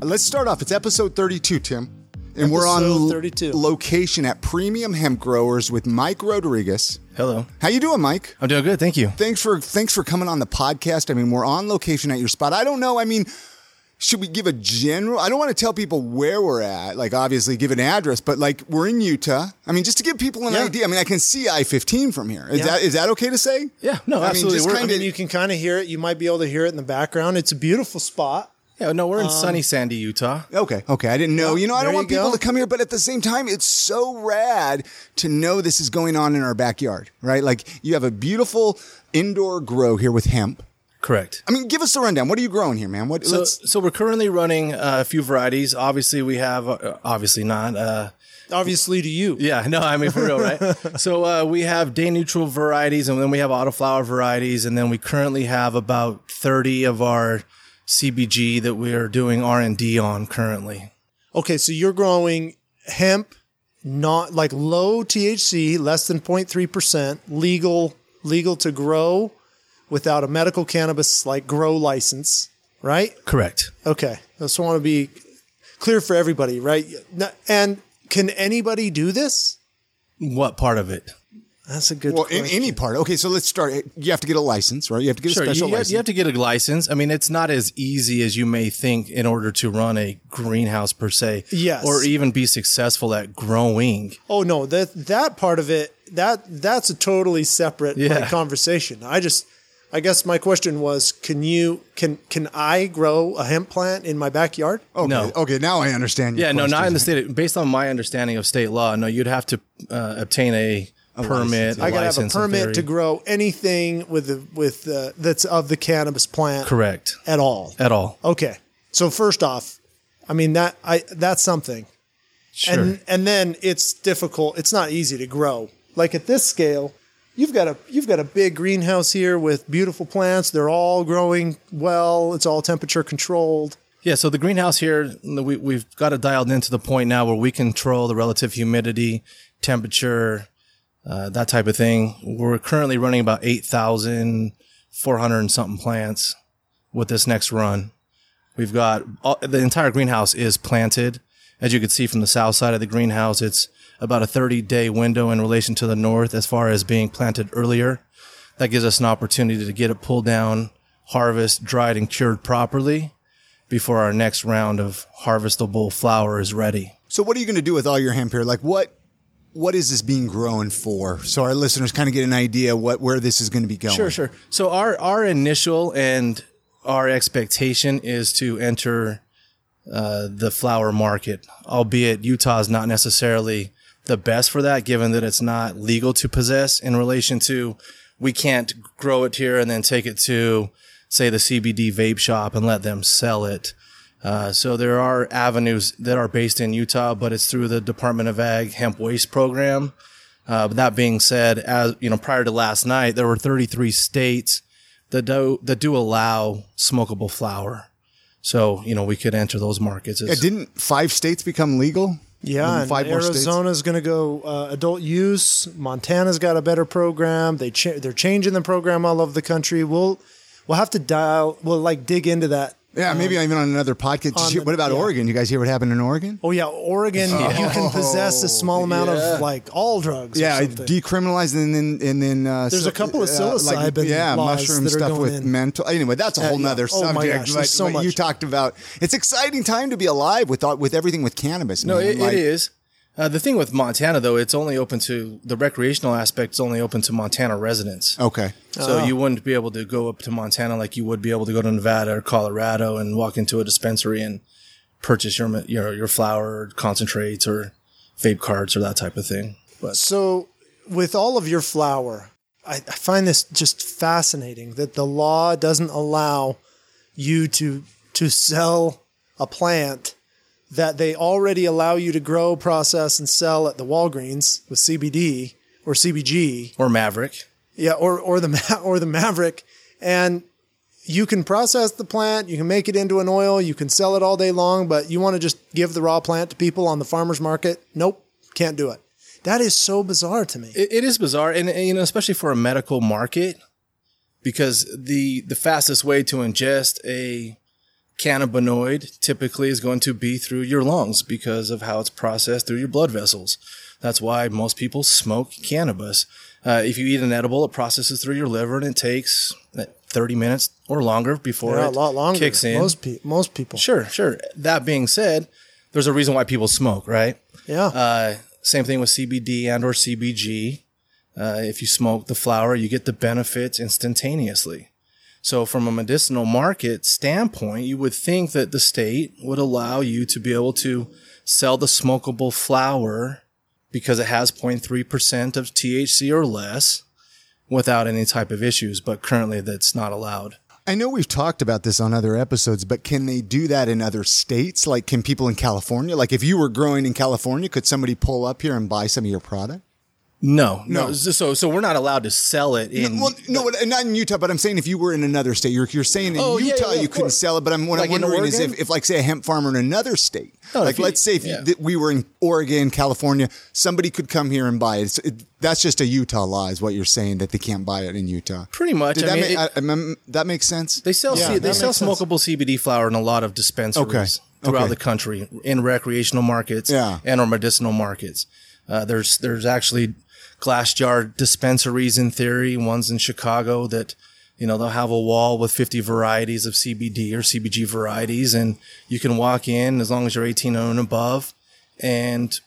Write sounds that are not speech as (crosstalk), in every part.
Let's start off. It's episode 32, Tim. And we're on 32. location at Premium Hemp Growers with Mike Rodriguez. Hello. How you doing, Mike? I'm doing good. Thank you. Thanks for thanks for coming on the podcast. I mean, we're on location at your spot. I don't know. I mean, should we give a general? I don't want to tell people where we're at. Like, obviously, give an address, but like, we're in Utah. I mean, just to give people an Yeah. idea. I mean, I can see I-15 from here. Is Yeah. that is that okay to say? Yeah, no, I mean, absolutely. just We're- I kinda- mean, you can kind of hear it. You might be able to hear it in the background. It's a beautiful spot. Yeah, no, we're in sunny Sandy, Utah. Okay, okay. I didn't know. Yeah, you know, I don't want people go. to come here, but at the same time, it's so rad to know this is going on in our backyard, right? Like, you have a beautiful indoor grow here with hemp. Correct. I mean, give us a rundown. What are you growing here, man? What? So, let's, so we're currently running uh, a few varieties. Obviously, we have, uh, obviously not. Uh, Obviously, to you. yeah, no, I mean, for real, right? (laughs) so uh, we have day neutral varieties and then we have autoflower varieties. And then we currently have about 30 of our CBG that we are doing R&D on currently. Okay, so you're growing hemp, not like low THC, less than 0.3%, legal, legal to grow without a medical cannabis like grow license, right? Correct. Okay, I just want to be clear for everybody, right? And can anybody do this? What part of it? That's a good. well, in any part. Okay, so let's start. You have to get a license, right? You have to get Sure, a you special have, license. you have to get a license. I mean, it's not as easy as you may think in order to run a greenhouse per se. Yes. Or even be successful at growing. Oh no, that that part of it that that's a totally separate like, conversation. I just I guess my question was can you can can I grow a hemp plant in my backyard? okay, no. okay, now I understand. Your Yeah, no, not in the state. Based on my understanding of state law, no, you'd have to uh, obtain a, permit. license, I got to have a permit to grow anything with the with uh, that's of the cannabis plant Correct. at all. At all. Okay. So first off, I mean that I that's something. Sure. And and then it's difficult. It's not easy to grow. Like at this scale, you've got a you've got a big greenhouse here with beautiful plants. They're all growing well. It's all temperature controlled. Yeah, so the greenhouse here, we, we've got it dialed into the point now where we control the relative humidity, temperature, uh, that type of thing. We're currently running about 8,400 and something plants with this next run. We've got all, the entire greenhouse is planted. As you can see from the south side of the greenhouse, it's about a 30 day window in relation to the north as far as being planted earlier. That gives us an opportunity to get it pulled down, harvest, dried, and cured properly before our next round of harvestable flower is ready. So, what are you going to do with all your hemp here? Like, what what is this being grown for? So our listeners kind of get an idea what where this is going to be going. Sure, sure. So our our initial and our expectation is to enter uh, the flower market, albeit Utah is not necessarily the best for that, given that it's not legal to possess in relation to we can't grow it here and then take it to say the CBD vape shop and let them sell it. Uh, so there are avenues that are based in Utah, but it's through the Department of Ag hemp waste program. Uh, but that being said, as you know, prior to last night, there were 33 states that do that do allow smokable flower. So you know, we could enter those markets. Yeah, didn't five states become legal? Yeah, and five more states? Arizona's going to go uh, adult use. Montana's got a better program. They cha- they're changing the program all over the country. We'll we'll have to dial. We'll like dig into that. Yeah, maybe I'm even on another podcast. On you hear- the- what about yeah. Oregon? You guys hear what happened in Oregon? Oh yeah, Oregon. You can possess a small amount of like all drugs. Yeah, something. decriminalized and then and then uh, There's a couple of psilocybin yeah, laws mushroom that are stuff going with in. mental. Anyway, that's a Uh, whole yeah. nother Oh my subject. gosh, but, so but you talked about it's exciting time to be alive with with everything with cannabis. no, man. it, Like, it is. Uh, the thing with Montana, though, it's only open to the recreational aspect. is only open to Montana residents. Okay. So you wouldn't be able to go up to Montana like you would be able to go to Nevada or Colorado and walk into a dispensary and purchase your your your flower concentrates or vape carts or that type of thing. But So, with all of your flower, I, I find this just fascinating that the law doesn't allow you to to sell a plant that they already allow you to grow, process, and sell at the Walgreens with CBD or CBG, or Maverick. yeah, or or the Ma- or the Maverick, and you can process the plant, you can make it into an oil, you can sell it all day long, but you want to just give the raw plant to people on the farmers market? Nope, can't do it. That is so bizarre to me. It, it is bizarre, and, and, you know, especially for a medical market, because the the fastest way to ingest a cannabinoid typically is going to be through your lungs because of how it's processed through your blood vessels. That's why most people smoke cannabis. Uh, if you eat an edible, it processes through your liver and it takes uh, 30 minutes or longer before Yeah, it a lot longer. kicks in. Most pe- most people. Sure, sure. That being said, there's a reason why people smoke, right? Yeah. Uh, same thing with CBD and or CBG. Uh, if you smoke the flower, you get the benefits instantaneously. So from a medicinal market standpoint, you would think that the state would allow you to be able to sell the smokable flower because it has 0.3% of THC or less without any type of issues. But currently that's not allowed. I know we've talked about this on other episodes, but can they do that in other states? Like, can people in California, like if you were growing in California, could somebody pull up here and buy some of your product? No, no. No. So, so we're not allowed to sell it in. well, no, not in Utah, but I'm saying if you were in another state, you're, you're saying in Oh, Utah yeah, you couldn't course. sell it. But I'm what Like I'm wondering is if, if, like, say, a hemp farmer in another state, No, like you- let's say if yeah. th- we were in Oregon, California, somebody could come here and buy it. It. That's just a Utah law, is what you're saying that they can't buy it in Utah. Pretty much. Did I that, mean, ma- it- I- I'm- that makes sense? They sell Yeah, C- they sell sense. smokable CBD flower in a lot of dispensaries Okay. throughout Okay. the country in recreational markets Yeah. and or medicinal markets. Uh, there's there's actually glass jar dispensaries in theory, ones in Chicago that you know they'll have a wall with 50 varieties of CBD or CBG varieties, and you can walk in as long as you're 18 and above, and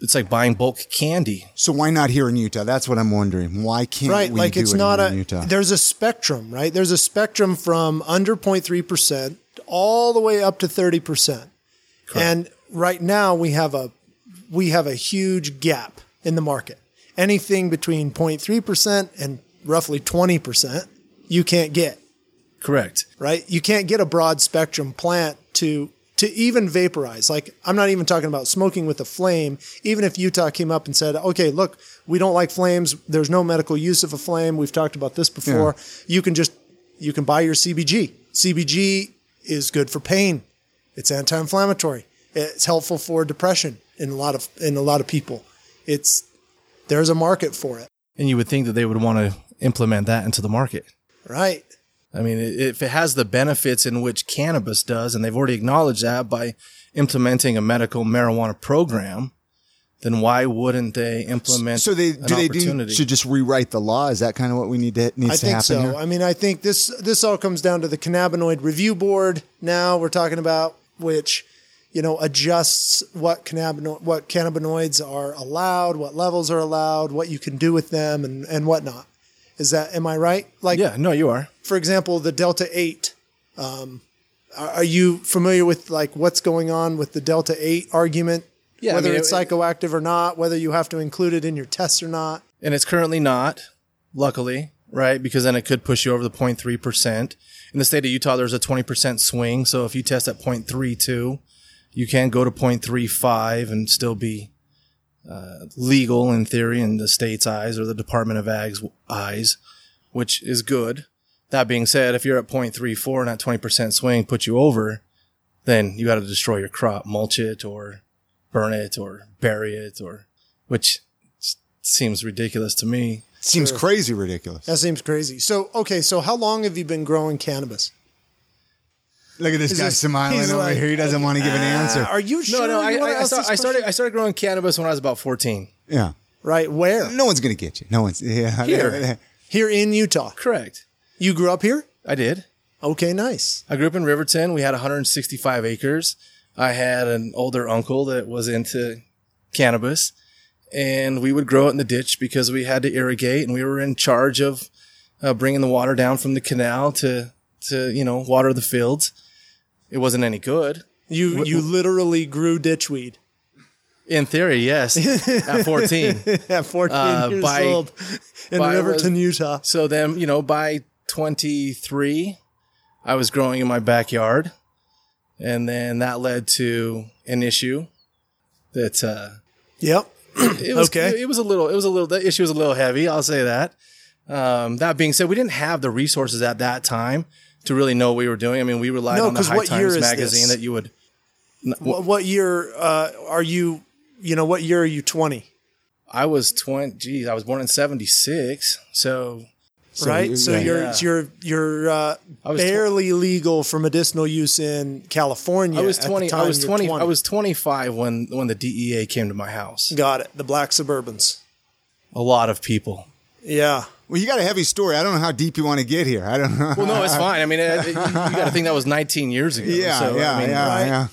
it's like buying bulk candy. So why not here in Utah? That's what I'm wondering. Why can't right we like do it's it not here a in Utah? there's a spectrum right there's a spectrum from under 0.3% all the way up to 30% and right now we have a we have a huge gap in the market anything between 0.3% and roughly 20% you can't get Correct. right? You can't get a broad spectrum plant to to even vaporize. Like I'm not even talking about smoking with a flame. Even if Utah came up and said, "Okay, look, we don't like flames. There's no medical use of a flame. We've talked about this before. You can just you can buy your CBG. CBG is good for pain. It's anti-inflammatory. It's helpful for depression in a lot of in a lot of people. It's there's a market for it, And you would think that they would want to implement that into the market. right? I mean, if it has the benefits in which cannabis does, and they've already acknowledged that by implementing a medical marijuana program, then why wouldn't they implement? so they an do they do, should just rewrite the law? Is that kind of what we need to needs I to think happen so. here? I mean, I think this this all comes down to the cannabinoid review board. Now we're talking about which, you know, adjusts what cannabino- what cannabinoids are allowed, what levels are allowed, what you can do with them, and and whatnot. Is that am I right? Like, yeah, no, you are. for example, the Delta Eight. Um, are, are you familiar with like what's going on with the Delta Eight argument? Yeah, I whether mean, it's it- psychoactive or not, whether you have to include it in your tests or not. and it's currently not, luckily, right? Because then it could push you over the 0.3%. In the state of Utah, there's a 20% swing. So if you test at 0.32, you can go to 0.35 and still be uh, legal in theory in the state's eyes or the Department of Ag's eyes, which is good. That being said, if you're at 0.34 and that 20% swing puts you over, then you got to destroy your crop, mulch it or burn it or bury it or, which seems ridiculous to me. Seems crazy ridiculous. That seems crazy. So, okay, so how long have you been growing cannabis? Look at this guy this- smiling he's over like, here. He doesn't want to give an answer. Are you sure? No, no, you I, I, I, ask start, this I started. I started growing cannabis when I was about fourteen. Yeah. Right, where? No one's gonna get you. No one's. Yeah. (laughs) Here. Here in Utah. Correct. You grew up here? I did. Okay, nice. I grew up in Riverton. We had 165 acres. I had an older uncle that was into cannabis, and we would grow it in the ditch because we had to irrigate, and we were in charge of uh, bringing the water down from the canal to to you know water the fields. It wasn't any good. You you literally grew ditchweed In theory, yes. (laughs) At 14. (laughs) at 14 Uh, years by- old in by- Riverton, Utah. So then, you know, by 23, I was growing in my backyard. And then that led to an issue that, uh, Yep. (clears throat) it was, Okay. it, was a little, it was a little, the issue was a little heavy. I'll say that. Um, that being said, we didn't have the resources at that time to really know what we were doing. I mean, we relied No, on the High what year Times is magazine this? that you would, What, what year uh, are you? You know, what year are you 20? I was 20, geez, I was born in 76. So So right? you- So yeah. you're Yeah. you're you're uh, I was tw- barely legal for medicinal use in California. I was at the twenty. I was you're twenty. I was twenty five when when the DEA came to my house. Got it. The black Suburbans. A lot of people. Yeah. Well, you got a heavy story. I don't know how deep you want to get here. I don't know. Well, no, it's (laughs) fine. I mean, it, it- you, got to think that was 19 years ago. yeah, so, yeah, I mean, yeah, right? yeah.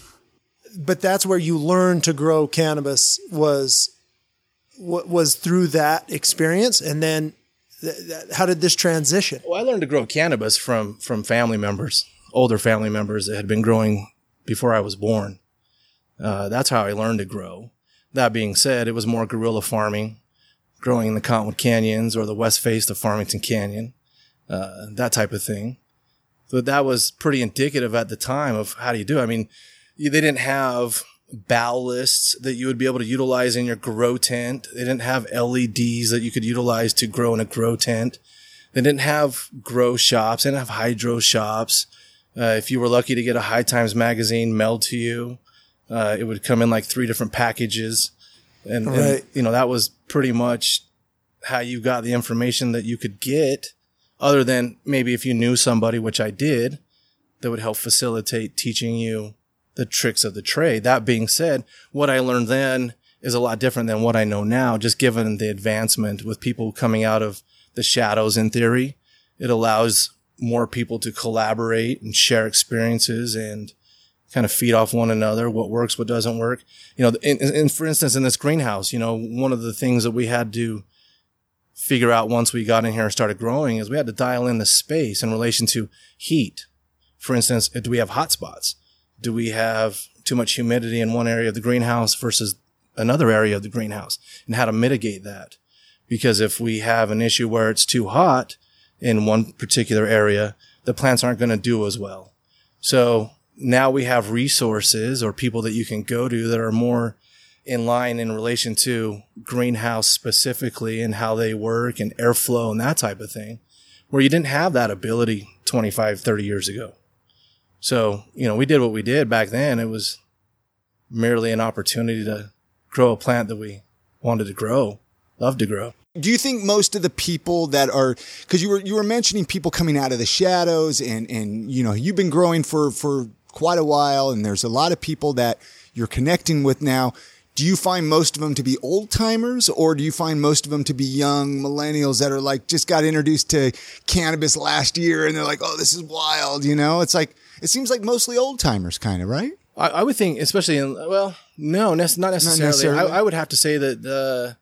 But that's where you learned to grow cannabis was wa- was through that experience, and then th- th- how did this transition? Well, I learned to grow cannabis from from family members, older family members that had been growing before I was born. Uh, that's how I learned to grow. That being said, it was more guerrilla farming, growing in the Cottonwood Canyons or the west face of Farmington Canyon, uh, that type of thing. So that was pretty indicative at the time of how do you do. I mean, they didn't have ballasts that you would be able to utilize in your grow tent. They didn't have LEDs that you could utilize to grow in a grow tent. They didn't have grow shops. They didn't have hydro shops. Uh, if you were lucky to get a High Times magazine mailed to you, uh, it would come in like three different packages. And, and, you know, that was pretty much how you got the information that you could get other than maybe if you knew somebody, which I did, that would help facilitate teaching you the tricks of the trade. That being said, what I learned then is a lot different than what I know now, just given the advancement with people coming out of the shadows in theory. It allows more people to collaborate and share experiences and kind of feed off one another, what works, what doesn't work. You know, in, in, for instance, in this greenhouse, you know, one of the things that we had to figure out once we got in here and started growing is we had to dial in the space in relation to heat. For instance, do we have hot spots? Do we have too much humidity in one area of the greenhouse versus another area of the greenhouse and how to mitigate that? Because if we have an issue where it's too hot in one particular area, the plants aren't going to do as well. So now we have resources or people that you can go to that are more in line in relation to greenhouse specifically and how they work and airflow and that type of thing, where you didn't have that ability 25, 30 years ago. So, you know, we did what we did back then. It was merely an opportunity to grow a plant that we wanted to grow, loved to grow. do you think most of the people that are because you were you were mentioning people coming out of the shadows and and you know you've been growing for for quite a while and there's a lot of people that you're connecting with now do you find most of them to be old timers or do you find most of them to be young millennials that are like just got introduced to cannabis last year and they're like oh this is wild you know it's like it seems like mostly old timers kind of right I, I would think, especially in well, no, nec- not necessarily. necessarily. I, I would have to say that the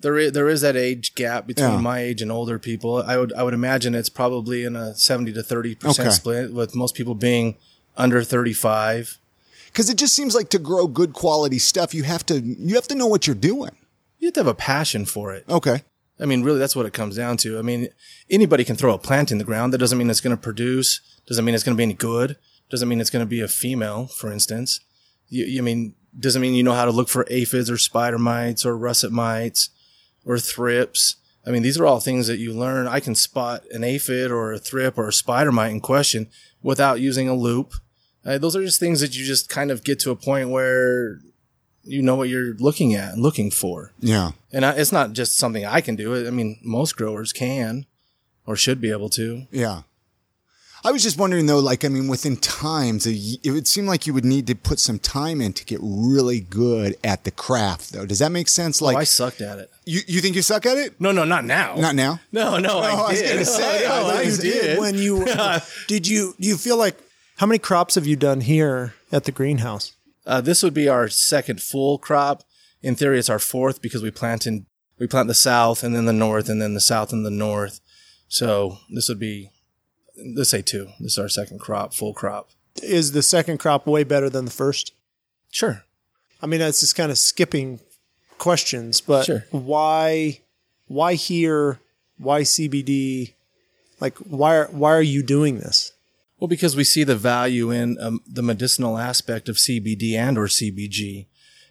there is, there is that age gap between Yeah. my age and older people. I would I would imagine it's probably in a seventy to thirty percent Okay. split, with most people being under thirty five. because it just seems like to grow good quality stuff you have to you have to know what you're doing You have to have a passion for it. okay I mean, really, that's what it comes down to. I mean, anybody can throw a plant in the ground. That doesn't mean it's going to produce. Doesn't mean it's going to be any good. Doesn't mean it's going to be a female, for instance. You, you mean doesn't mean you know how to look for aphids or spider mites or russet mites or thrips. I mean, these are all things that you learn. I can spot an aphid or a thrip or a spider mite in question without using a loupe. Uh, those are just things that you just kind of get to a point where you know what you're looking at and looking for. yeah And I, it's not just something I can do. I mean, most growers can or should be able to. Yeah. I was just wondering though, like, I mean, within times, it would seem like you would need to put some time in to get really good at the craft, though. Does that make sense? Like, oh, I sucked at it. you, you think you suck at it? No, no, not now. Not now. No, no, Oh, I I was did. gonna (laughs) say, no, I I you did. when you (laughs) did you do you feel like how many crops have you done here at the greenhouse? Uh, this would be our second full crop. In theory, it's our fourth because we plant in we plant the south and then the north and then the south and the north. So this would be let's say two. This is our second crop, full crop. Is the second crop way better than the first? Sure. I mean, that's just kind of skipping questions, but Sure. why why here? Why CBD? Like why are, why are you doing this? Well, because we see the value in um, the medicinal aspect of CBD and or CBG,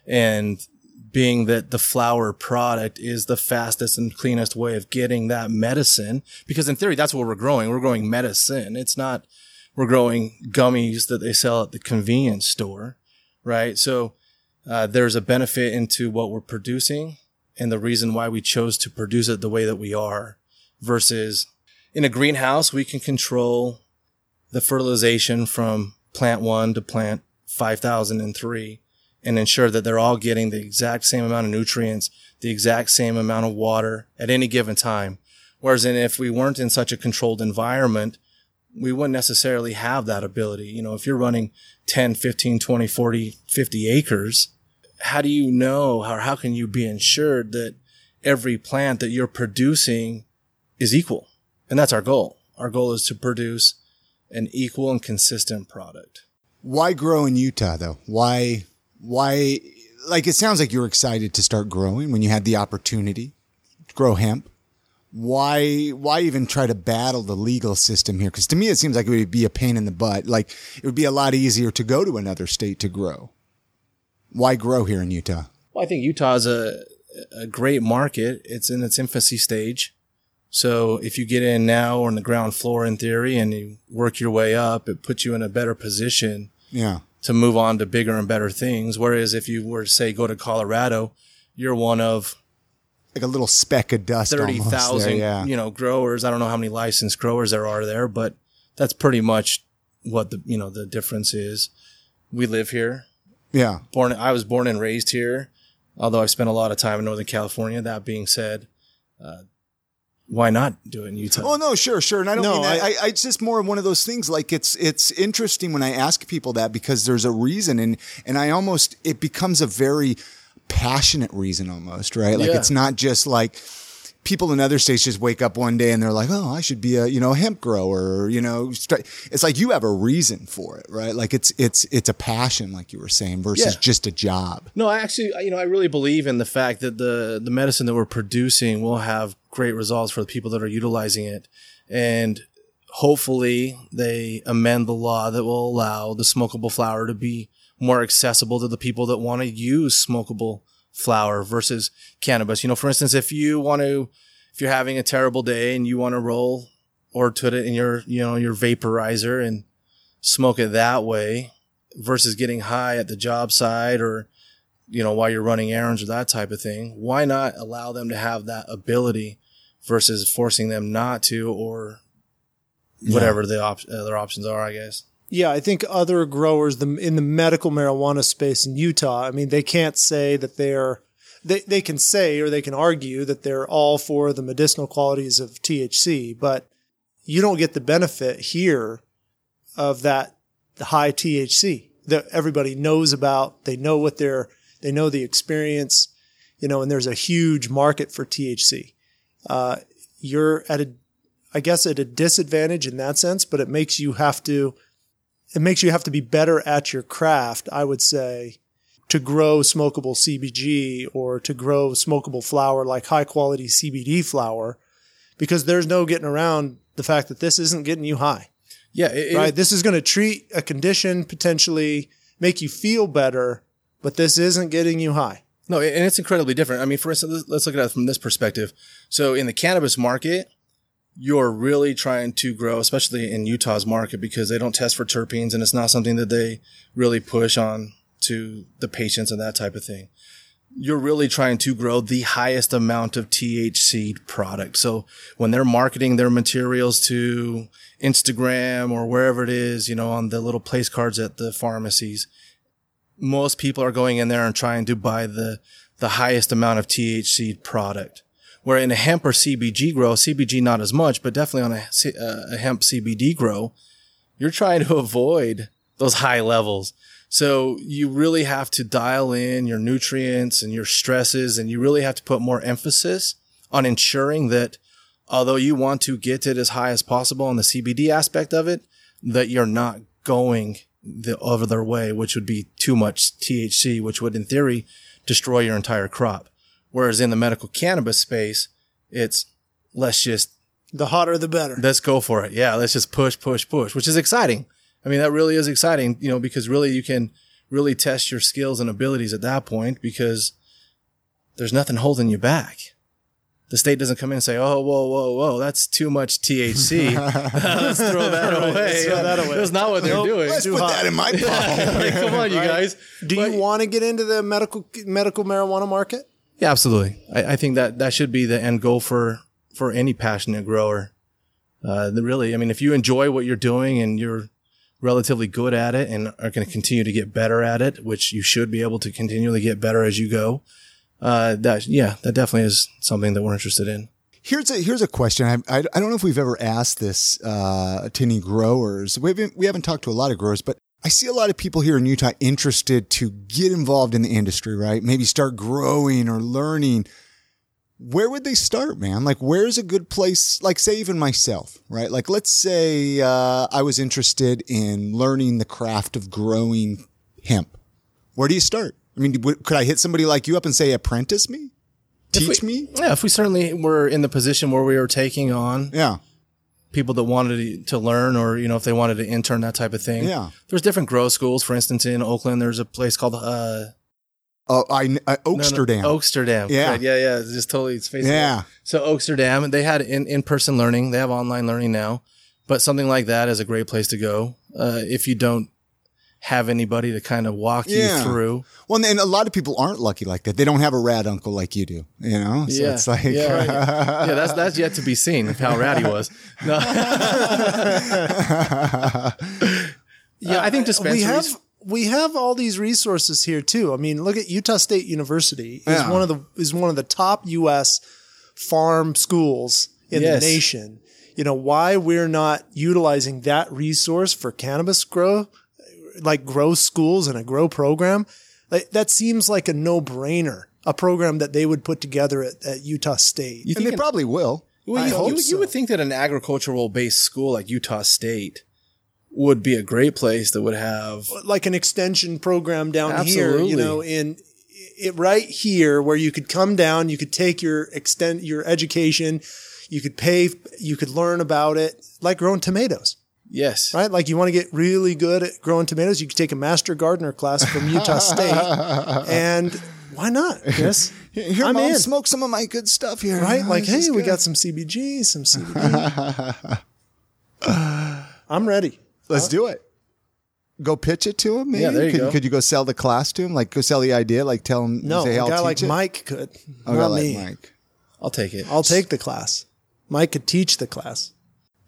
and being that the flower product is the fastest and cleanest way of getting that medicine. Because in theory, that's what we're growing. We're growing medicine. It's not we're growing gummies that they sell at the convenience store, right? So uh, there's a benefit into what we're producing, and the reason why we chose to produce it the way that we are, versus in a greenhouse, we can control the fertilization from plant one to plant 5003 and ensure that they're all getting the exact same amount of nutrients, the exact same amount of water at any given time. Whereas if we weren't in such a controlled environment, we wouldn't necessarily have that ability. You know, if you're running 10, 15, 20, 40, 50 acres, how do you know or how can you be ensured that every plant that you're producing is equal? And that's our goal. Our goal is to produce an equal and consistent product. Why grow in Utah though? Why, why, like it sounds like you were excited to start growing when you had the opportunity to grow hemp. Why, why even try to battle the legal system here? Cause to me, it seems like it would be a pain in the butt. Like it would be a lot easier to go to another state to grow. Why grow here in Utah? Well, I think Utah is a, a great market. It's in its infancy stage. So if you get in now or in the ground floor in theory and you work your way up, it puts you in a better position Yeah. to move on to bigger and better things. Whereas if you were to say go to Colorado, you're one of Like a little speck of dust. thirty thousand, Yeah. you know, growers. I don't know how many licensed growers there are there, but that's pretty much what the you know the difference is. We live here. Yeah. Born, I was born and raised here, although I've spent a lot of time in Northern California. That being said, uh, why not do it in Utah? Oh no, sure, sure. And I don't No, mean that. I, I- I, it's just more of one of those things. Like it's it's interesting when I ask people that because there's a reason, and and I almost it becomes a very passionate reason almost, right? Like Yeah. it's not just like people in other states just wake up one day and they're like, oh, I should be a you know a hemp grower, or, you know. It's like you have a reason for it, right? Like it's it's it's a passion, like you were saying, versus Yeah. just a job. No, I actually, you know, I really believe in the fact that the the medicine that we're producing will have great results for the people that are utilizing it, and hopefully they amend the law that will allow the smokable flower to be more accessible to the people that want to use smokable flower versus cannabis. You know, for instance, if you want to, if you're having a terrible day and you want to roll or put it in your, you know, your vaporizer and smoke it that way versus getting high at the job site or you know, while you're running errands or that type of thing, why not allow them to have that ability versus forcing them not to or whatever the op- other options are, I guess. Yeah, I think other growers in the medical marijuana space in Utah, I mean, they can't say that they're, they, they can say or they can argue that they're all for the medicinal qualities of THC, but you don't get the benefit here of that high THC that everybody knows about. They know what they're, they know the experience, you know, and there's a huge market for THC. Uh, you're at a, I guess at a disadvantage in that sense, but it makes you have to, it makes you have to be better at your craft, I would say, to grow smokable CBG or to grow smokable flower like high quality CBD flower, because there's no getting around the fact that this isn't getting you high, Yeah, it, right? it, This is going to treat a condition, potentially make you feel better, but this isn't getting you high. no, and it's incredibly different. I mean, for instance, let's- let's look at it from this perspective. So in the cannabis market, you're really trying to grow, especially in Utah's market, because they don't test for terpenes and it's not something that they really push on to the patients and that type of thing. You're really trying to grow the highest amount of THC product. So when they're marketing their materials to Instagram or wherever it is, you know, on the little place cards at the pharmacies, most people are going in there and trying to buy the, the highest amount of THC product. Where in a hemp or CBG grow, CBG not as much, but definitely on a, uh, a hemp CBD grow, you're trying to (laughs) avoid those high levels. So you really have to dial in your nutrients and your stresses, and you really have to put more emphasis on ensuring that although you want to get it as high as possible on the CBD aspect of it, that you're not going the other way, which would be too much THC, which would in theory destroy your entire crop. Whereas in the medical cannabis space, it's let's just The hotter, the better. let's go for it. Yeah, let's just push, push, push, which is exciting. I mean, that really is exciting, you know, because really you can really test your skills and abilities at that point because there's nothing holding you back. The state doesn't come in and say, "Oh, whoa, whoa, whoa, that's too much THC. (laughs) Let's throw that away." let's throw that away. That's not what they're doing. Let's too put hot. that in my (laughs) palm. Like, come on, you guys. Do But- you want to get into the medical medical marijuana market? Yeah, absolutely. I, I think that that should be the end goal for for any passionate grower. uh, really, I mean, if you enjoy what you're doing and you're relatively good at it and are going to continue to get better at it, which you should be able to continually get better as you go. Uh, that, yeah, that definitely is something that we're interested in. Here's a here's a question. I, I, I don't know if we've ever asked this uh, to any growers. We haven't we haven't talked to a lot of growers, but I see a lot of people here in Utah interested to get involved in the industry, right? Maybe start growing or learning. Where would they start, man? Like, where's a good place? Like, say, even myself, right? Like, let's say uh, I was interested in learning the craft of growing hemp. Where do you start? I mean, could I hit somebody like you up and say, apprentice me? Teach we, me? Yeah, if we certainly were in the position where we were taking on Yeah. People that wanted to learn or, you know, if they wanted to intern, that type of thing. Yeah. There's different grow schools. For instance, in Oakland, there's a place called, uh, Oh, I, uh, no, no, Oaksterdam. Oaksterdam. Yeah. Right, Yeah. Yeah. It's just totally, it's facing Yeah. So Oaksterdam, they had in, in-person learning. They have online learning now, but something like that is a great place to go. Uh, if you don't have anybody to kind of walk Yeah. you through. Well, and a lot of people aren't lucky like that. They don't have a rad uncle like you do, you know? So yeah. it's like, yeah, right. (laughs) yeah, that's, that's yet to be seen how rad he was. No. (laughs) yeah, I think dispensaries. we have we have all these resources here too. I mean, look at Utah State University is Yeah. one of the is one of the top U.S. farm schools in Yes. the nation. You know why we're not utilizing that resource for cannabis grow, like grow schools and a grow program. Like, that seems like a no brainer. A program that they would put together at, at Utah State. You and they an- probably will. Well, I you, hope you, so. you would think that an agricultural based school like Utah State would be a great place that would have like an extension program down here, you know, in it right here where you could come down, you could take your extend your education, you could pay, you could learn about it, like growing tomatoes, yes, right? Like you want to get really good at growing tomatoes, you could take a master gardener class from Utah State, (laughs) and why not? Yes, Here, I'm mom, in. smoke some of my good stuff here. right? Oh, Like, hey, we got some CBG, some CBD. (laughs) I'm ready. Let's uh, do it. Go pitch it to him. Maybe? Yeah, there you could, go. Could you go sell the class to him? Like, go sell the idea. Like, tell him. No, say, hey, a guy like it? Mike could, guy not like. Mike. I'll take it. I'll take the class. Mike could teach the class.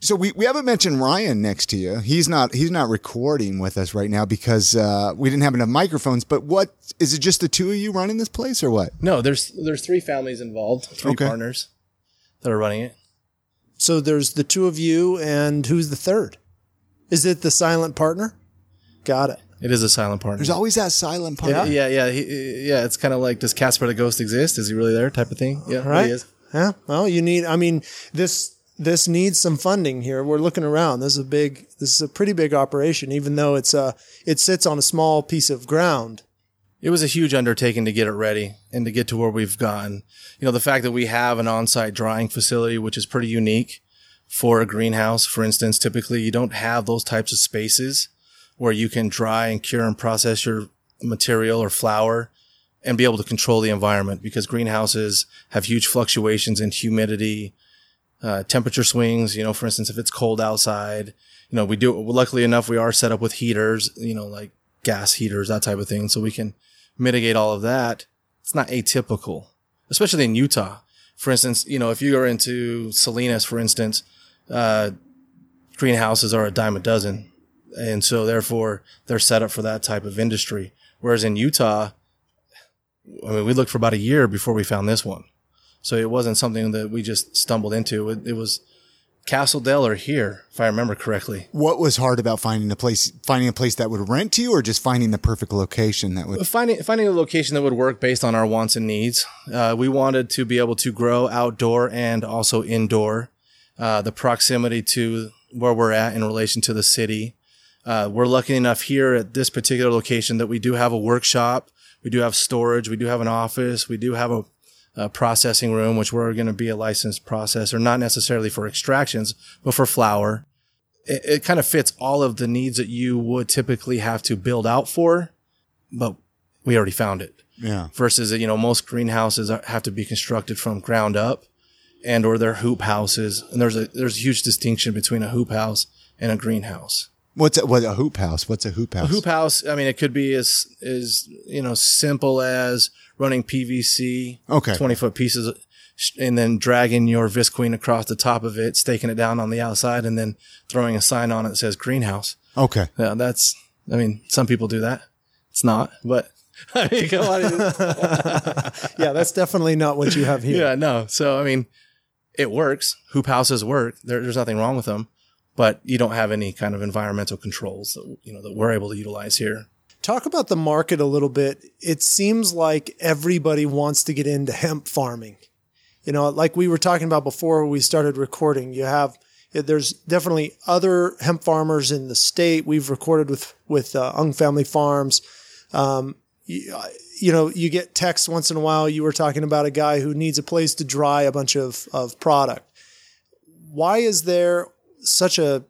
So we, we haven't mentioned Ryan next to you. He's not he's not recording with us right now because uh, we didn't have enough microphones. But what is it? Just the two of you running this place, or what? No, there's there's three families involved, three Okay. partners that are running it. So there's the two of you, and who's the third? Is it the silent partner? Got it. It is a silent partner. There's always that silent partner. yeah, yeah, yeah. He, yeah, it's kind of like does Casper the ghost exist? Is he really there? Type of thing. Yeah, Right? He is. Yeah. Well, you need. I mean, this this needs some funding here. We're looking around. This is a big. This is a pretty big operation, even though it's a it sits on a small piece of ground. It was a huge undertaking to get it ready and to get to where we've gotten. You know, the fact that we have an on-site drying facility, which is pretty unique for a greenhouse, for instance, typically you don't have those types of spaces where you can dry and cure and process your material or flower and be able to control the environment because greenhouses have huge fluctuations in humidity, uh, temperature swings. You know, for instance, if it's cold outside, you know, we do, luckily enough, we are set up with heaters, you know, like gas heaters, that type of thing. So we can mitigate all of that. It's not atypical, especially in Utah. For instance, you know, if you go into Salinas, for instance, uh, greenhouses are a dime a dozen. And so therefore they're set up for that type of industry. Whereas in Utah, I mean, we looked for about a year before we found this one. So it wasn't something that we just stumbled into. It, it was Castle Dell or here, if I remember correctly. What was hard about finding a place, finding a place that would rent to you, or just finding the perfect location that would? Finding finding a location that would work based on our wants and needs. Uh, we wanted to be able to grow outdoor and also indoor. Uh, the proximity to where we're at in relation to the city. Uh, we're lucky enough here at this particular location that we do have a workshop, we do have storage, we do have an office, we do have a, a processing room, which we're going to be a licensed processor, not necessarily for extractions, but for flower. It, it kind of fits all of the needs that you would typically have to build out for, but we already found it Yeah. versus you know most greenhouses have to be constructed from ground up and or they're hoop houses and there's a there's a huge distinction between a hoop house and a greenhouse What's a, what a hoop house? What's a hoop house? a hoop house i mean it could be as is you know simple as running pvc Okay. 20 foot pieces and then dragging your visqueen across the top of it, staking it down on the outside, and then throwing a sign on it that says greenhouse. Okay. Yeah, that's. I mean, some people do that. It's not, but (laughs) I mean, come on. (laughs) Yeah, that's definitely not what you have here. yeah, no. So I mean, it works. Hoop houses work. There, there's nothing wrong with them, but you don't have any kind of environmental controls that you know that we're able to utilize here. Talk about the market a little bit. It seems like everybody wants to get into hemp farming. You know, like we were talking about before we started recording, you have there's definitely other hemp farmers in the state. We've recorded with with uh, Ung Family Farms. Um, you, you know, you get texts once in a while. You were talking about a guy who needs a place to dry a bunch of of product. Why is there such a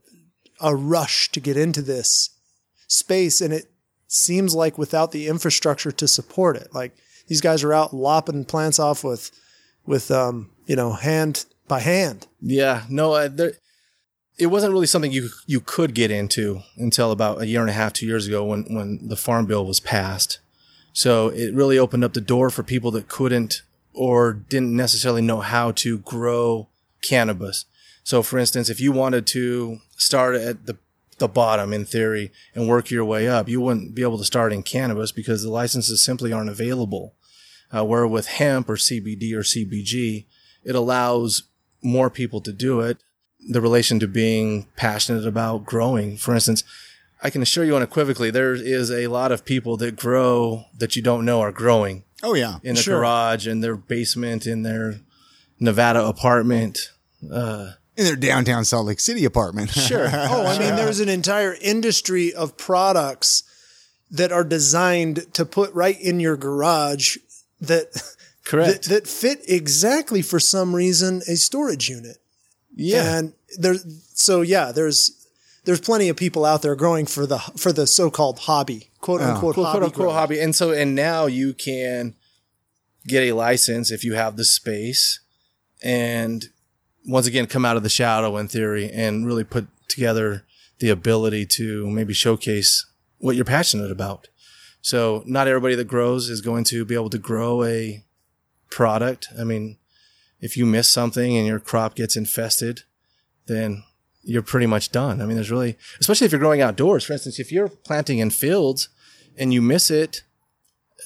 a rush to get into this space? And it seems like without the infrastructure to support it, like these guys are out lopping plants off with with um, you know hand by hand. Yeah, no, uh, there, it wasn't really something you you could get into until about a year and a half, two years ago, when when the farm bill was passed. So it really opened up the door for people that couldn't or didn't necessarily know how to grow cannabis. So, for instance, if you wanted to start at the the bottom in theory and work your way up, you wouldn't be able to start in cannabis because the licenses simply aren't available. Uh, where with hemp or CBD or CBG, it allows more people to do it. The relation to being passionate about growing. For instance, I can assure you unequivocally, there is a lot of people that grow that you don't know are growing Oh yeah. in their Sure. garage, in their basement, in their Nevada apartment. Uh, In their downtown Salt Lake City apartment. (laughs) sure. Oh, I mean, there's an entire industry of products that are designed to put right in your garage that that, Correct. that fit exactly for some reason a storage unit. yeah. And there's so yeah, there's there's plenty of people out there growing for the for the so-called hobby, quote oh. unquote quote, hobby. quote unquote hobby. And so, and now you can get a license if you have the space and once again, come out of the shadow in theory and really put together the ability to maybe showcase what you're passionate about. So not everybody that grows is going to be able to grow a product. I mean, if you miss something and your crop gets infested, then you're pretty much done. I mean, there's really, especially if you're growing outdoors. For instance, if you're planting in fields and you miss it,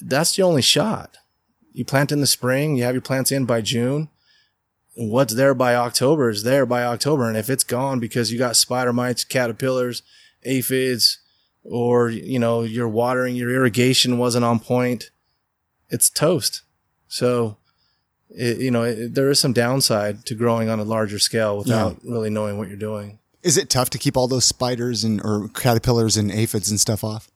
that's the only shot. You plant in the spring, you have your plants in by June. What's there by October is there by October. And if it's gone because you got spider mites, caterpillars, aphids, or, you know, your watering, your irrigation wasn't on point, it's toast. So, it, you know, it, there is some downside to growing on a larger scale without really knowing what you're doing. Is it tough to keep all those spiders and or caterpillars and aphids and stuff off?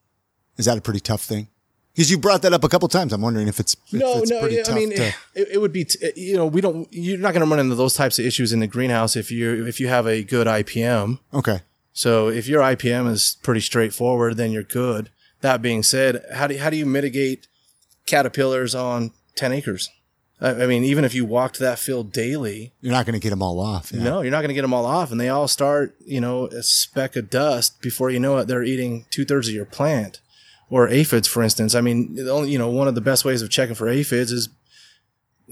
Is that a pretty tough thing? Because you brought that up a couple times. I'm wondering if it's if No, it's no. yeah, I mean, to- it, it would be. T- you know, we don't. You're not going to run into those types of issues in the greenhouse if you if you have a good IPM. okay. So if your IPM is pretty straightforward, then you're good. That being said, how do how do you mitigate caterpillars on ten acres? I, I mean, even if you walked that field daily, You're not going to get them all off. Yeah. no, you're not going to get them all off, and they all start, you know, a speck of dust before you know it. They're eating two thirds of your plant, or aphids, for instance. I mean, the only, you know, one of the best ways of checking for aphids is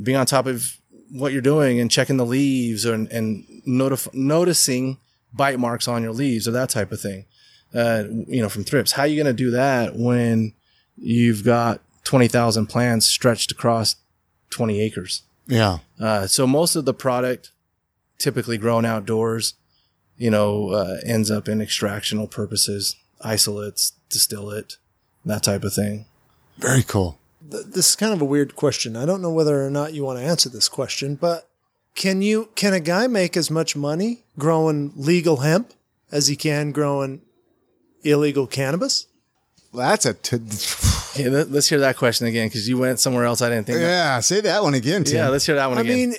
being on top of what you're doing and checking the leaves and and notif- noticing bite marks on your leaves or that type of thing. Uh, you know, from thrips. How are you going to do that when you've got twenty thousand plants stretched across twenty acres? Yeah. Uh, so most of the product typically grown outdoors, you know, uh, ends up in extractional purposes, isolates, distillate, that type of thing. Very cool. This is kind of a weird question. I don't know whether or not you want to answer this question, but can you can a guy make as much money growing legal hemp as he can growing illegal cannabis? Well, that's a t- (laughs) Yeah, let, us hear that question again because you went somewhere else I didn't think. of. yeah. Say that one again, Tim. Yeah, let's hear that one I again. I mean,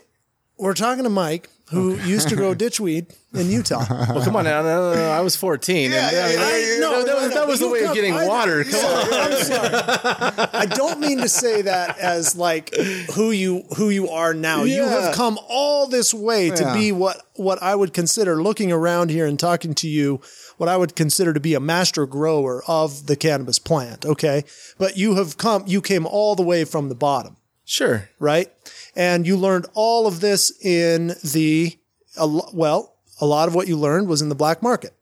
we're talking to Mike, who used to grow (laughs) ditchweed in Utah. well, come on now. No, no, no, I was 14. Yeah, and, yeah, I mean, yeah, that- yeah, that, no, was, no, that was the way of getting water. Come on. I'm sorry. (laughs) I don't mean to say that as like who you who you are now. You have come all this way to Yeah. be what what I would consider looking around here and talking to you what I would consider to be a master grower of the cannabis plant, okay? But you have come you came all the way from the bottom. Sure. right? And you learned all of this in the, well, a lot of what you learned was in the black market,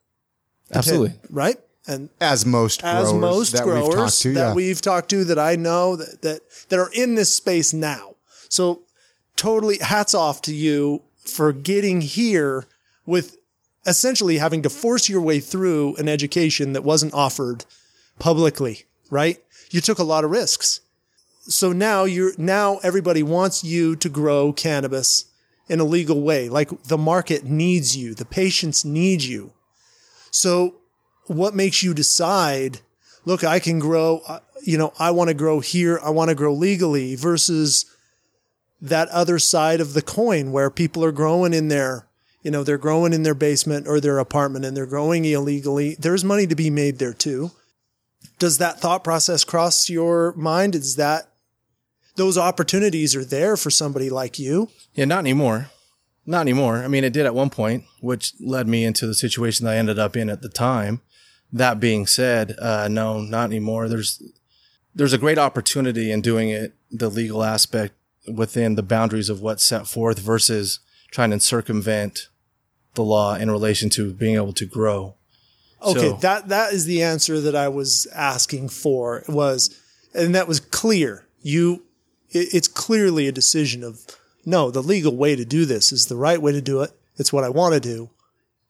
Absolutely. right? And As most growers as most that growers we've talked to, that yeah. we've talked to that I know that, that that are in this space now. So totally hats off to you for getting here with essentially having to force your way through an education that wasn't offered publicly, right? You took a lot of risks. So now you're now everybody wants you to grow cannabis in a legal way. Like the market needs you, the patients need you. So what makes you decide, look, I can grow, uh, you know, I want to grow here, I want to grow legally versus that other side of the coin where people are growing in their, you know, they're growing in their basement or their apartment and they're growing illegally. There's money to be made there too. Does that thought process cross your mind? Is that those opportunities are there for somebody like you? Yeah, not anymore. Not anymore. I mean, it did at one point, which led me into the situation that I ended up in at the time. That being said, uh, no, not anymore. There's there's a great opportunity in doing it the legal aspect within the boundaries of what's set forth versus trying to circumvent the law in relation to being able to grow. Okay, So- that that is the answer that I was asking for was, and that was clear. You, it, it's clearly a decision of no. The legal way to do this is the right way to do it. It's what I want to do,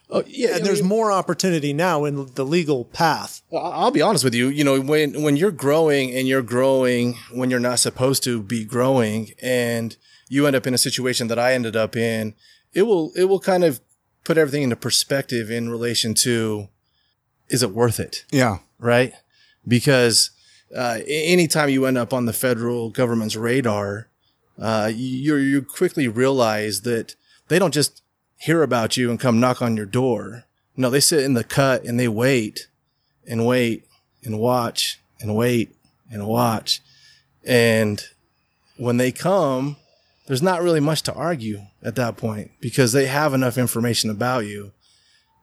Oh, yeah, and there's more opportunity now in the legal path. I'll be honest with you. You know, when when you're growing and you're growing when you're not supposed to be growing, and you end up in a situation that I ended up in, it will it will kind of put everything into perspective in relation to is it worth it, yeah. right? Because uh, anytime you end up on the federal government's radar, uh, you you quickly realize that they don't just hear about you and come knock on your door. No, they sit in the cut and they wait and wait and watch and wait and watch. And when they come, there's not really much to argue at that point because they have enough information about you.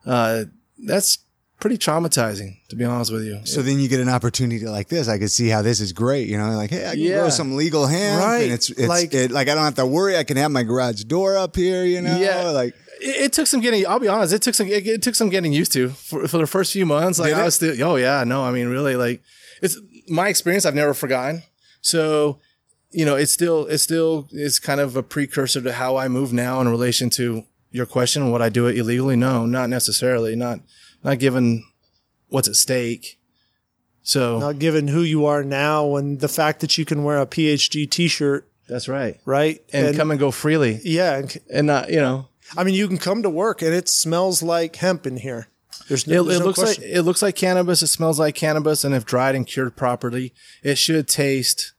Uh, that's pretty traumatizing, to be honest with you. So then you get an opportunity like this. I could see how this is great. You know, like hey, I can Yeah. grow some legal hemp, Right. and it's it's Like- it, like I don't have to worry. I can have my garage door up here. You know, Yeah. like it, it took some getting. I'll be honest. It took some. It, it took some getting used to for, for the first few months. Like Did I was still. Oh yeah, no. I mean, really, like it's my experience. I've never forgotten. So, you know, it's still. It's still. It's kind of a precursor to how I move now in relation to your question. Would I do it illegally? No, not necessarily. Not. Not given what's at stake. So Not given who you are now and the fact that you can wear a PhD T-shirt, that's right. right? And, come and go freely, yeah, and- and not. You know, I mean, you can come to work and it smells like hemp in here. There's It, no, it there's no looks question. like it looks like cannabis. It smells like cannabis, and if dried and cured properly, it should taste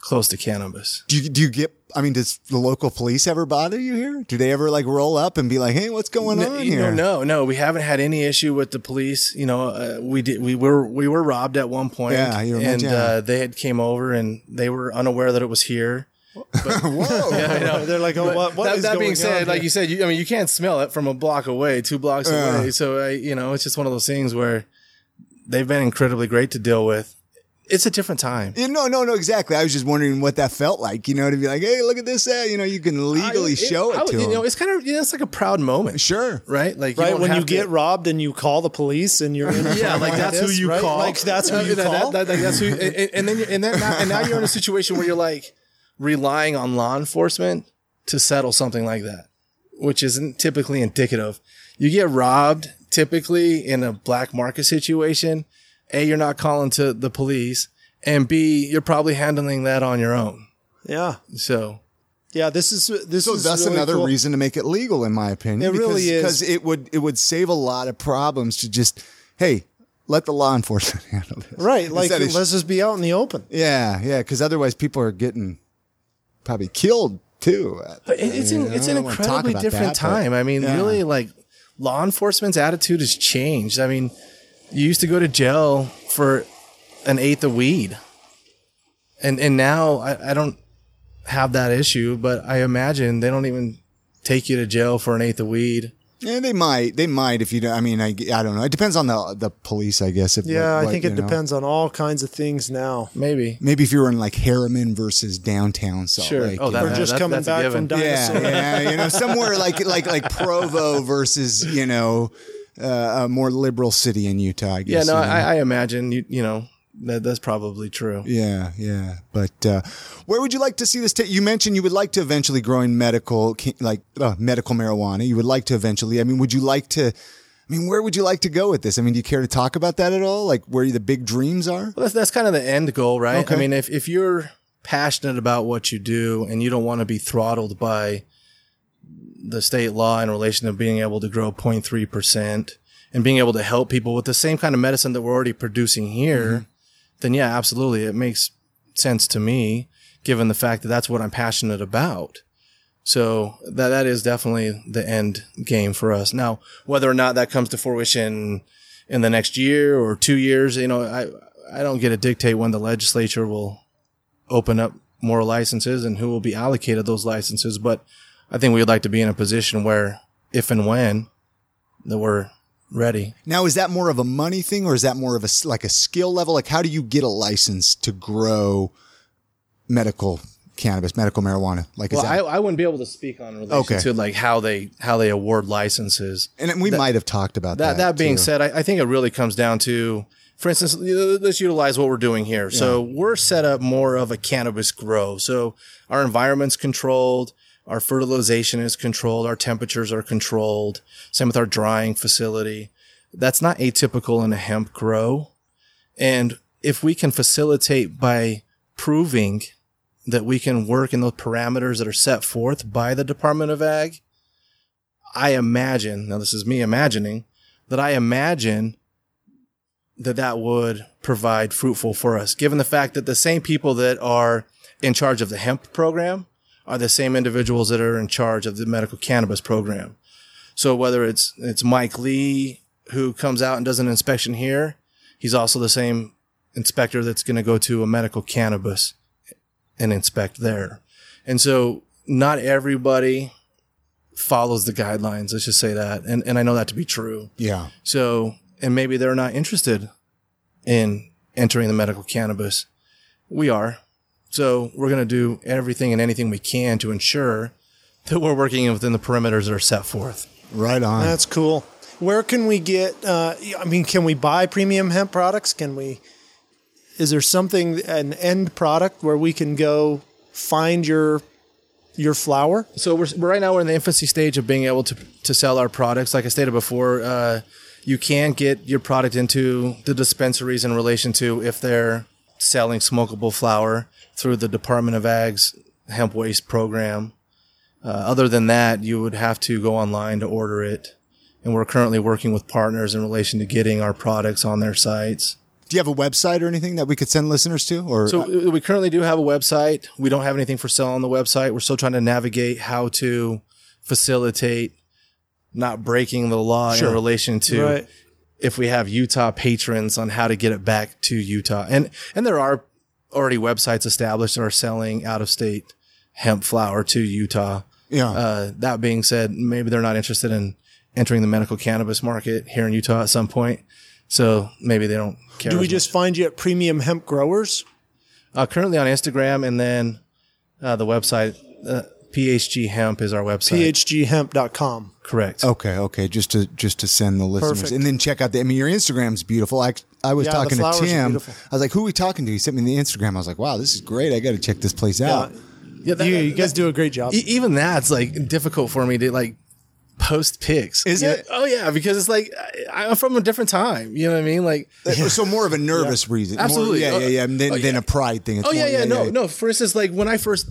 close to cannabis. do you do you get? I mean, does the local police ever bother you here? Do they ever like roll up and be like, hey, what's going on here? know, no, no, we haven't had any issue with the police. You know, uh, we did. We were we were robbed at one point, Yeah, you and mentioned- uh, they had came over and they were unaware that it was here. (laughs) Whoa. (laughs) I know. They're like, oh, what, what that, is that going being on said, like you said, you, I mean, you can't smell it from a block away, two blocks Yeah. away. So, I, you know, it's just one of those things where they've been incredibly great to deal with. It's a different time. Yeah, no, no, no, exactly. I was just wondering what that felt like, you know, to be like, hey, look at this. Uh, you know, you can legally I- show it, I- to you them. know, it's kind of, you know, it's like a proud moment, sure. right? Like, right don't when you to- get robbed and you call the police and you're in a (laughs) yeah, like that's who you right? call. Like that's who (laughs) you that- call. that- that- that's who, and, and- and then, you- and then, now, and now you're in a situation where you're like relying on law enforcement to settle something like that, which isn't typically indicative. You get robbed typically in a black market situation. A, you're not calling to the police, and B, you're probably handling that on your own. yeah, So yeah. This is this So is that's really another cool. reason to make it legal, in my opinion. It really is. because it would it would save a lot of problems to just hey let the law enforcement (laughs) handle this. Right, like Instead let's just be out in the open. yeah, yeah, because otherwise people are getting probably killed too. It- It's You an, it's I an don't wanna talk incredibly different that, but- time. I mean, Yeah. really, like law enforcement's attitude has changed. I mean, you used to go to jail for an eighth of weed, and and now I, I don't have that issue, but I imagine they don't even take you to jail for an eighth of weed. Yeah, they might. They might if you don't. I mean, I, I don't know. It depends on the the police, I guess. If, Yeah, what- I think it know. depends on all kinds of things now. Maybe. Maybe if you were in like Herriman versus downtown Salt Sure. Lake. Oh, you that- know. Or just that's- coming that's a back given. from yeah, yeah, you know, somewhere like like like Provo versus you know uh, a more liberal city in Utah. I Yeah, guess. no, you know. I, I imagine you you know that that's probably true. Yeah, yeah. But uh, where would you like to see this? take? you mentioned you would like to eventually grow in medical, like uh, medical marijuana. You would like to eventually. I mean, would you like to? I mean, where would you like to go with this? I mean, do you care to talk about that at all? Like where the big dreams are? Well, that's that's kind of the end goal, right? Okay. I mean, if if you're passionate about what you do and you don't want to be throttled by the state law in relation to being able to grow 0.3 percent and being able to help people with the same kind of medicine that we're already producing here, mm-hmm. then yeah, absolutely, it makes sense to me, given the fact that that's what I'm passionate about. So that that is definitely the end game for us. Now, whether or not that comes to fruition in the next year or two years, you know, I I don't get to dictate when the legislature will open up more licenses and who will be allocated those licenses. But I think we'd like to be in a position where, if and when, that we're ready. Now, is that more of a money thing, or is that more of a s- like a skill level? Like, how do you get a license to grow medical cannabis, medical marijuana? Like, is Well, that? I, I wouldn't be able to speak on relation Okay. to like how they how they award licenses. and we might have talked about that. That that being too. said, I, I think it really comes down to, for instance, let's utilize what we're doing here. So we're set up more of a cannabis grow. So our environment's controlled, our fertilization is controlled, our temperatures are controlled. Same with our drying facility. That's not atypical in a hemp grow. And if we can facilitate by proving that we can work in those parameters that are set forth by the Department of Ag, I imagine, now this is me imagining, that I imagine that that would provide fruitful for us, given the fact that the same people that are in charge of the hemp program are the same individuals that are in charge of the medical cannabis program. So whether it's it's Mike Lee who comes out and does an inspection here, he's also the same inspector that's going to go to a medical cannabis and inspect there. And so not everybody follows the guidelines. Let's just say that. And, and I know that to be true. yeah. So, and maybe they're not interested in entering the medical cannabis. We are. So we're going to do everything and anything we can to ensure that we're working within the perimeters that are set forth. Right on. That's cool. Where can we get? Uh, I mean, can we buy premium hemp products? Can we? Is there something an end product where we can go find your your flower? So we're, we're right now we're in the infancy stage of being able to to sell our products. Like I stated before, uh, you can get your product into the dispensaries in relation to if they're selling smokable flower through the Department of Ag's hemp waste program. Uh, other than that, you would have to go online to order it. And we're currently working with partners in relation to getting our products on their sites. Do you have a website or anything that we could send listeners to? Or So uh, we currently do have a website. We don't have anything for sale on the website. We're still trying to navigate how to facilitate not breaking the law Sure. in relation to Right. if we have Utah patrons on how to get it back to Utah. And and there are already websites established that are selling out of state hemp flower to Utah. yeah, Uh, that being said, maybe they're not interested in entering the medical cannabis market here in Utah at some point. So maybe they don't care. Do we as just find you at Premium Hemp Growers? uh, currently on Instagram, and then uh, the website uh, PHG Hemp is our website. PHGHemp.com. Correct. okay, okay. Just to just to send the listeners, Perfect. and then check out the. I mean, your Instagram's beautiful. I I was Yeah, the talking to flowers are Tim. beautiful. I was like, "Who are we talking to?" He sent me the Instagram. I was like, "Wow, this is great. I got to check this place out." Yeah, that- You, you guys do a great job. e- even that's like difficult for me to like post pics. Is You it? Oh yeah, because it's like I, I'm from a different time. You know what I mean? Like. So more of a nervous reason. More- Absolutely. yeah, Uh, yeah, yeah. Than, oh, than yeah. a pride thing. It's Oh yeah, more- yeah, no, no. For instance, like when I first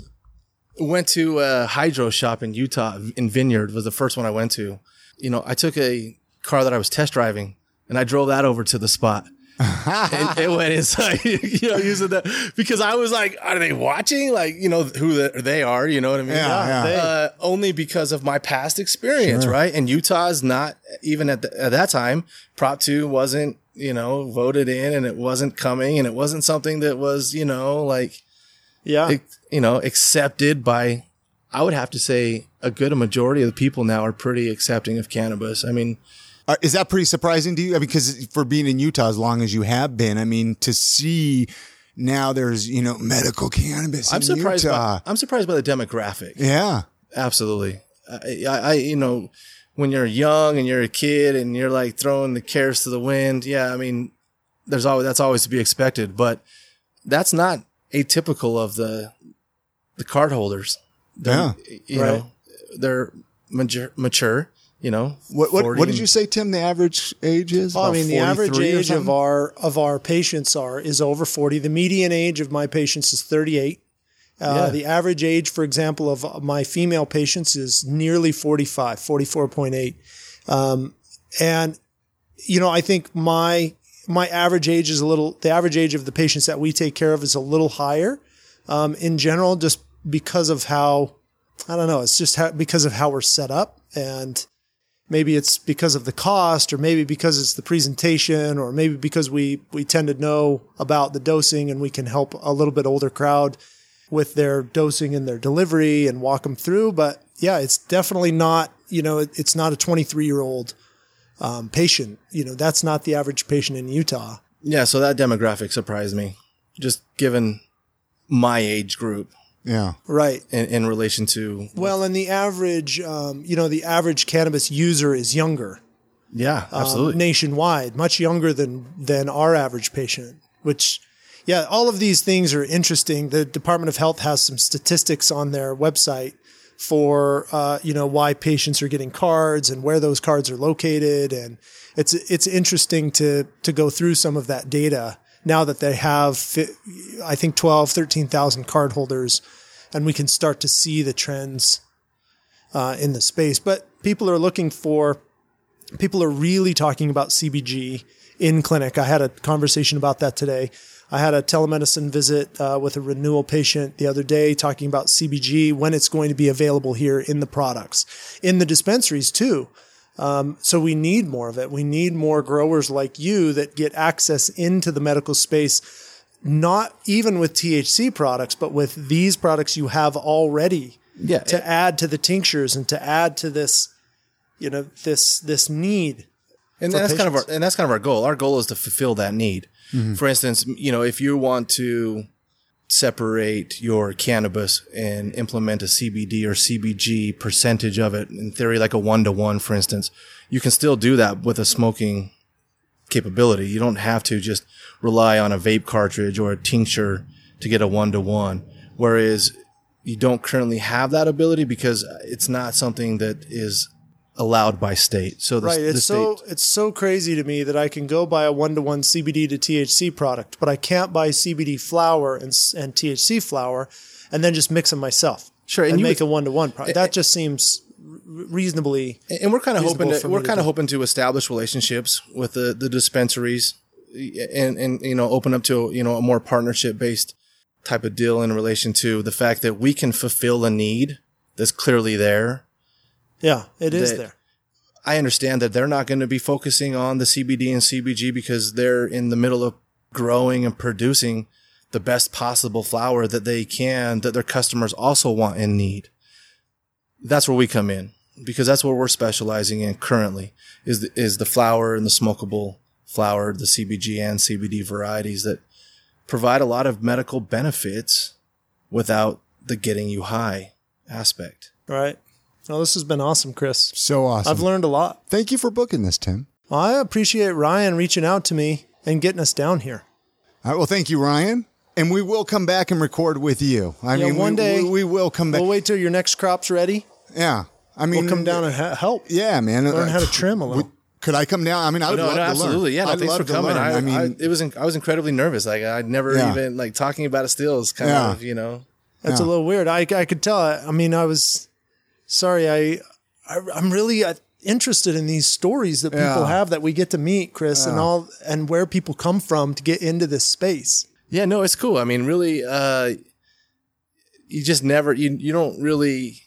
went to a hydro shop in Utah, in Vineyard was the first one I went to. You know, I took a car that I was test driving and I drove that over to the spot. (laughs) and it went inside, (laughs) you know, using that because I was like, are they watching? Like, you know, who the, they are, you know what I mean? Yeah, yeah. Uh, only because of my past experience, right? And Utah's not even at, the, at that time, Prop 2 wasn't, you know, voted in and it wasn't coming and it wasn't something that was, you know, like, yeah. ex- you know, accepted by I would have to say a good majority of the people now are pretty accepting of cannabis. I mean, Uh, is that pretty surprising to you? I mean, because for being in Utah as long as you have been, I mean, to see now there's you know medical cannabis. I'm in surprised. Utah. By, I'm surprised by the demographic. yeah, Absolutely. I, I, I, you know, when you're young and you're a kid and you're like throwing the cares to the wind, yeah, I mean, there's always that's always to be expected, but that's not atypical of the the card holders. They're, you Right. know, they're mature, mature. You know, What what, 40 what did you say, Tim? The average age is? Well, I mean, the average age of our of our patients are is over forty. The median age of my patients is thirty eight. Uh, Yeah. The average age, for example, of my female patients is nearly 45, 44.8. Um, and, you know, I think my, my average age is a little, the average age of the patients that we take care of is a little higher, um, in general, just because of how, I don't know, it's just how, because of how we're set up. And, maybe it's because of the cost or maybe because it's the presentation or maybe because we we tend to know about the dosing and we can help a little bit older crowd with their dosing and their delivery and walk them through. But yeah it's definitely not you know it, it's not a 23 year old um, patient you know that's not the average patient in utah Yeah, so that demographic surprised me, just given my age group yeah. right in, in relation to well and the average um, you know the average cannabis user is younger yeah, um, absolutely. nationwide, much younger than than our average patient. Which, yeah, all of these things are interesting. The Department of Health has some statistics on their website for uh, you know why patients are getting cards and where those cards are located, and it's it's interesting to to go through some of that data now that they have I think 12, 13,000 card holders, and we can start to see the trends uh, in the space. But people are looking for people are really talking about CBG in clinic. I had a conversation about that today. I had a telemedicine visit uh, with a renewal patient the other day talking about CBG when it's going to be available here in the products, in the dispensaries too. Um, so we need more of it. We need more growers like you that get access into the medical space, not even with THC products, but with these products you have already Yeah, to add to the tinctures and to add to this, you know, this this need. And that's kind of our and that's kind of our goal. Our goal is to fulfill that need. Mm-hmm. For instance, you know, if you want to separate your cannabis and implement a CBD or CBG percentage of it, in theory, like a one to one, for instance, you can still do that with a smoking capability. You don't have to just rely on a vape cartridge or a tincture to get a one to one. Whereas you don't currently have that ability because it's not something that is allowed by state. So the, Right. It's so it's so crazy to me that I can go buy a one to one CBD to THC product, but I can't buy CBD flower and and THC flower, and then just mix them myself. Sure, and and, you make would- a one to one product. That just seems reasonably. and we're kind of hoping to we're kind of hoping to establish relationships with the the dispensaries and and you know open up to you know a more partnership based type of deal in relation to the fact that we can fulfill a need that's clearly there Yeah, it is there. I understand that they're not going to be focusing on the CBD and CBG because they're in the middle of growing and producing the best possible flower that they can that their customers also want and need. That's where we come in because that's what we're specializing in currently is the, is the flower and the smokable flower, the CBG and CBD varieties that provide a lot of medical benefits without the getting you high aspect. Right. Well, this has been awesome, Chris. So awesome. I've learned a lot. Thank you for booking this, Tim. Well, I appreciate Ryan reaching out to me and getting us down here. All right. Well, thank you, Ryan. And we will come back and record with you. I Yeah, mean, one we, day we, we will come back. We'll wait till your next crop's ready. yeah. I mean, We'll come down and ha- help. Yeah, man. Learn how to uh, trim a little. Would- Could I come down? I mean, I would no, love no, to absolutely. learn. Yeah, no, I'd thanks love for to coming. learn. I, I mean, I, it was, I was incredibly nervous. Like I'd never Yeah. even like talking about a still is kind Yeah. of, you know, That's Yeah. a little weird. I, I could tell. I mean, I was sorry. I, I I'm really uh, interested in these stories that people Yeah. have that we get to meet, Chris, and all, and where people come from to get into this space. yeah, no, it's cool. I mean, really, uh, you just never, you, you don't really,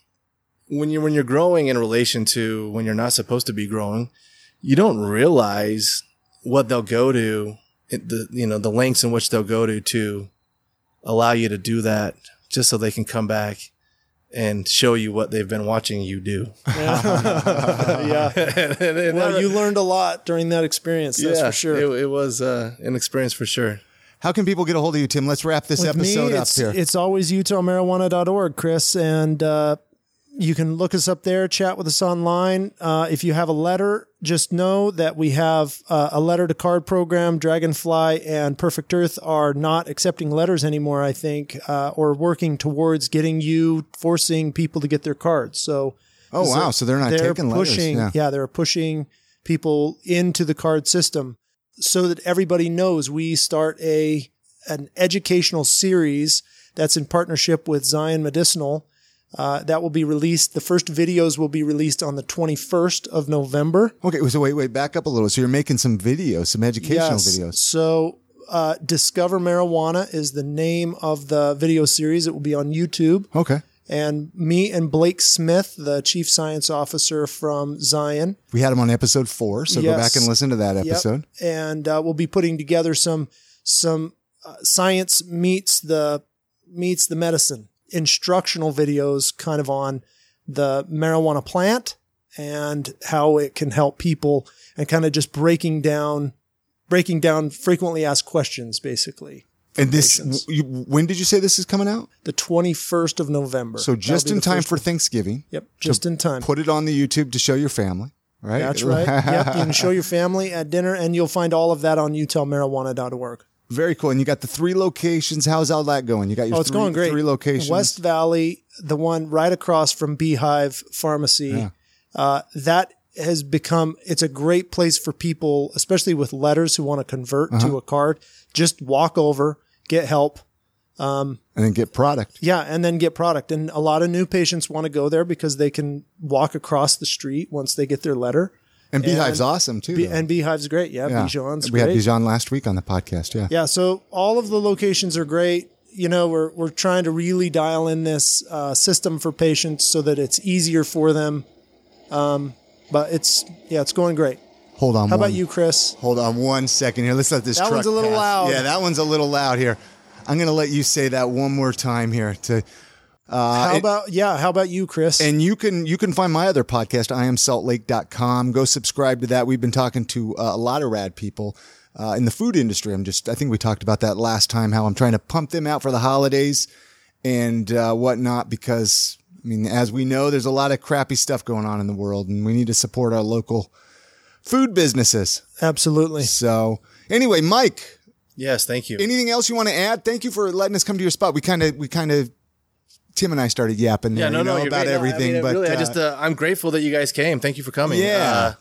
when you're, when you're growing in relation to when you're not supposed to be growing, you don't realize what they'll go to, the, you know, the lengths in which they'll go to, to allow you to do that just so they can come back and show you what they've been watching you do. yeah. (laughs) yeah well, you learned a lot during that experience. That's for sure. It, it was uh, an experience for sure. How can people get a hold of you, Tim? Let's wrap this With episode me, up it's, here. It's always utahmarijuana.org, Chris. And uh, you can look us up there, chat with us online. Uh, if you have a letter, just know that we have uh, a letter to card program. Dragonfly and Perfect Earth are not accepting letters anymore, I think, uh, or working towards getting you, forcing people to get their cards. So, oh wow! So they're not they're taking pushing, letters. Yeah. they're pushing people into the card system so that everybody knows we start a an educational series that's in partnership with Zion Medicinal. Uh, that will be released. The first videos will be released on the 21st of November. Okay, so wait, wait, back up a little. So you're making some videos, some educational Yes. videos. So, uh, Discover Marijuana is the name of the video series. It will be on YouTube. Okay. And me and Blake Smith, the chief science officer from Zion, We had him on episode four, so go back and listen to that Yep. episode. and uh, we'll be putting together some some uh, science meets the meets the medicine instructional videos, kind of on the marijuana plant and how it can help people, and kind of just breaking down breaking down frequently asked questions, basically. And this, you, when did you say this is coming out? The twenty first of November. So just That'll in time for. Thanksgiving. Yep, just in time. Put it on the YouTube to show your family. Right. That's right. yep, you can show (laughs) your family at dinner, and you'll find all of that on utahmarijuana.org. Very cool. And you got the three locations. How's all that going? You got your Oh, it's three, going great. three locations. West Valley, the one right across from Beehive Farmacy, uh, that has become, it's a great place for people, especially with letters who want to convert Uh-huh. to a card. Just walk over, get help. and then get product. Yeah. And then get product. And a lot of new patients want to go there because they can walk across the street once they get their letter. And Beehive's And- awesome too. Be- and Beehive's great. Yeah. Yeah. Bijan's we great. had Bijan last week on the podcast. Yeah. Yeah, so all of the locations are great. You know, we're we're trying to really dial in this uh, system for patients so that it's easier for them. Um, but it's yeah, it's going great. Hold on. How one- about you, Chris? Hold on one second here. Let's let this That truck one's a little pass. loud. Yeah, that one's a little loud here. I'm going to let you say that one more time here to how it- about yeah? How about you, Chris? and you can you can find my other podcast iamsaltlake.com go subscribe to that we've been talking to uh, a lot of rad people uh, in the food industry i'm just i think we talked about that last time how i'm trying to pump them out for the holidays and uh, whatnot because i mean as we know there's a lot of crappy stuff going on in the world and we need to support our local food businesses Absolutely. so anyway mike Yes, thank you. anything else you want to add thank you for letting us come to your spot we kind of we kind of tim and i started yapping there, yeah, no, you no, know, you're about great. No, everything I mean, but really, I uh, just uh, I'm grateful that you guys came. Thank you for coming. Yeah. Uh,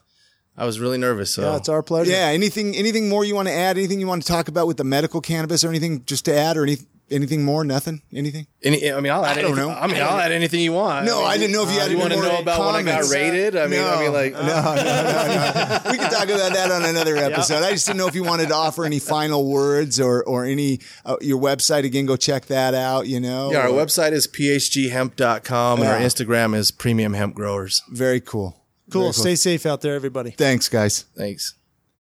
I was really nervous. So Yeah, it's our pleasure. Yeah. Anything? Anything more you want to add? Anything you want to talk about with the medical cannabis, or anything just to add, or any, anything more? Nothing. Anything? Any, I mean, I'll add. I don't anything, know. I mean, I'll add anything you want. No, I, mean, I didn't know if you uh, had You want to know about when I got comments. rated? I mean, I mean, like, no, no, no, no. We can talk about that on another episode. I just didn't know if you wanted to offer any final words or or any uh, your website again. Go check that out. You know. yeah, our Or- website is phghemp.com and our Instagram is premium hemp growers. Very cool. Cool. Very Stay safe out there, everybody. Thanks, guys. Thanks.